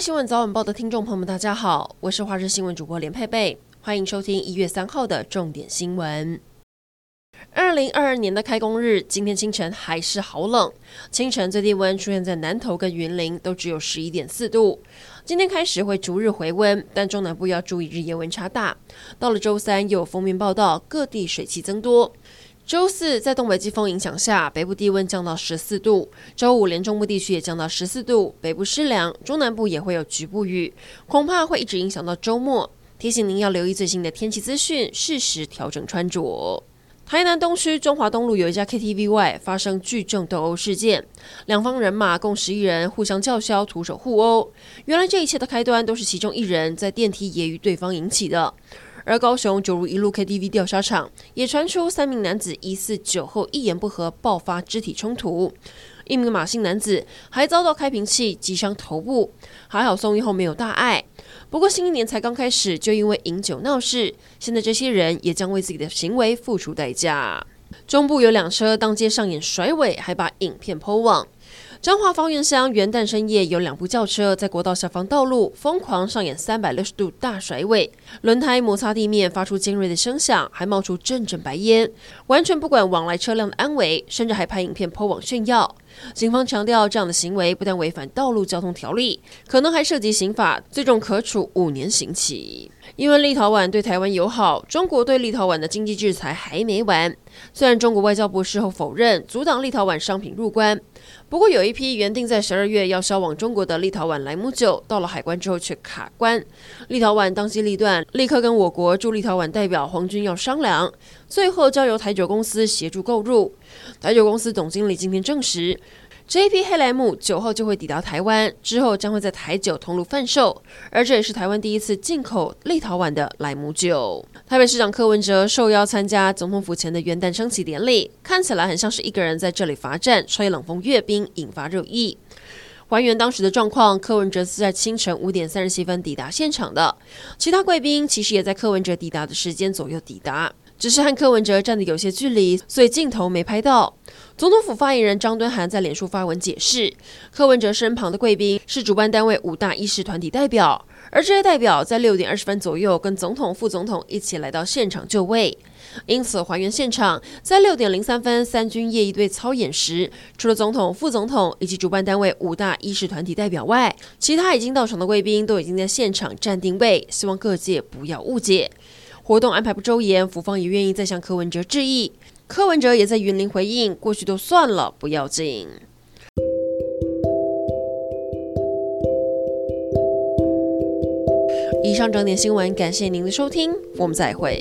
新闻早晚报的听众朋友们，大家好，我是华视新闻主播连佩佩，欢迎收听一月三号的重点新闻。二零二二年的开工日，今天清晨还是好冷，清晨最低温出现在南投跟云林，都只有十一点四度。今天开始会逐日回温，但中南部要注意日夜温差大。到了周三，又有封面报道，各地水汽增多。周四在东北季风影响下，北部低温降到十四度。周五连中部地区也降到十四度，北部湿凉，中南部也会有局部雨，恐怕会一直影响到周末。提醒您要留意最新的天气资讯，适时调整穿着。台南东区中华东路有一家 KTV 外发生聚众斗殴事件，两方人马共十一人互相叫嚣，徒手互殴。原来这一切的开端都是其中一人在电梯揶揄对方引起的。而高雄九如一路 KTV 吊沙场也传出三名男子疑似酒后一言不合爆发肢体冲突，一名马姓男子还遭到开瓶器击伤头部，还好送医后没有大碍。不过新一年才刚开始，就因为饮酒闹事，现在这些人也将为自己的行为付出代价。中部有两车当街上演甩尾，还把影片抛网。彰化芳苑乡元旦深夜，有两部轿车在国道下方道路疯狂上演三百六十度大甩尾，轮胎摩擦地面发出尖锐的声响，还冒出阵阵白烟，完全不管往来车辆的安危，甚至还拍影片抛网炫耀。警方强调，这样的行为不但违反道路交通条例，可能还涉及刑法，最重可处五年刑期。因为立陶宛对台湾友好，中国对立陶宛的经济制裁还没完。虽然中国外交部事后否认阻挡立陶宛商品入关，不过有一批原定在十二月要销往中国的立陶宛莱姆酒，到了海关之后却卡关。立陶宛当机立断，立刻跟我国驻立陶宛代表黄军要商量，最后交由台酒公司协助购入。台酒公司总经理今天证实。这一批黑莱姆酒后就会抵达台湾，之后将会在台酒通路贩售，而这也是台湾第一次进口立陶宛的莱姆酒。台北市长柯文哲受邀参加总统府前的元旦升旗典礼，看起来很像是一个人在这里罚站吹冷风阅兵，引发热议。还原当时的状况，柯文哲是在清晨五点三十七分抵达现场的，其他贵宾其实也在柯文哲抵达的时间左右抵达。只是和柯文哲站得有些距离，所以镜头没拍到。总统府发言人张敦涵在脸书发文解释，柯文哲身旁的贵宾是主办单位五大医师团体代表，而这些代表在六点二十分左右跟总统、副总统一起来到现场就位。因此，还原现场在六点零三分三军业一队操演时，除了总统、副总统以及主办单位五大医师团体代表外，其他已经到场的贵宾都已经在现场站定位，希望各界不要误解。活动安排不周延，福方也愿意再向柯文哲致意。柯文哲也在云林回应：“过去都算了，不要紧。”以上整点新闻，感谢您的收听，我们再会。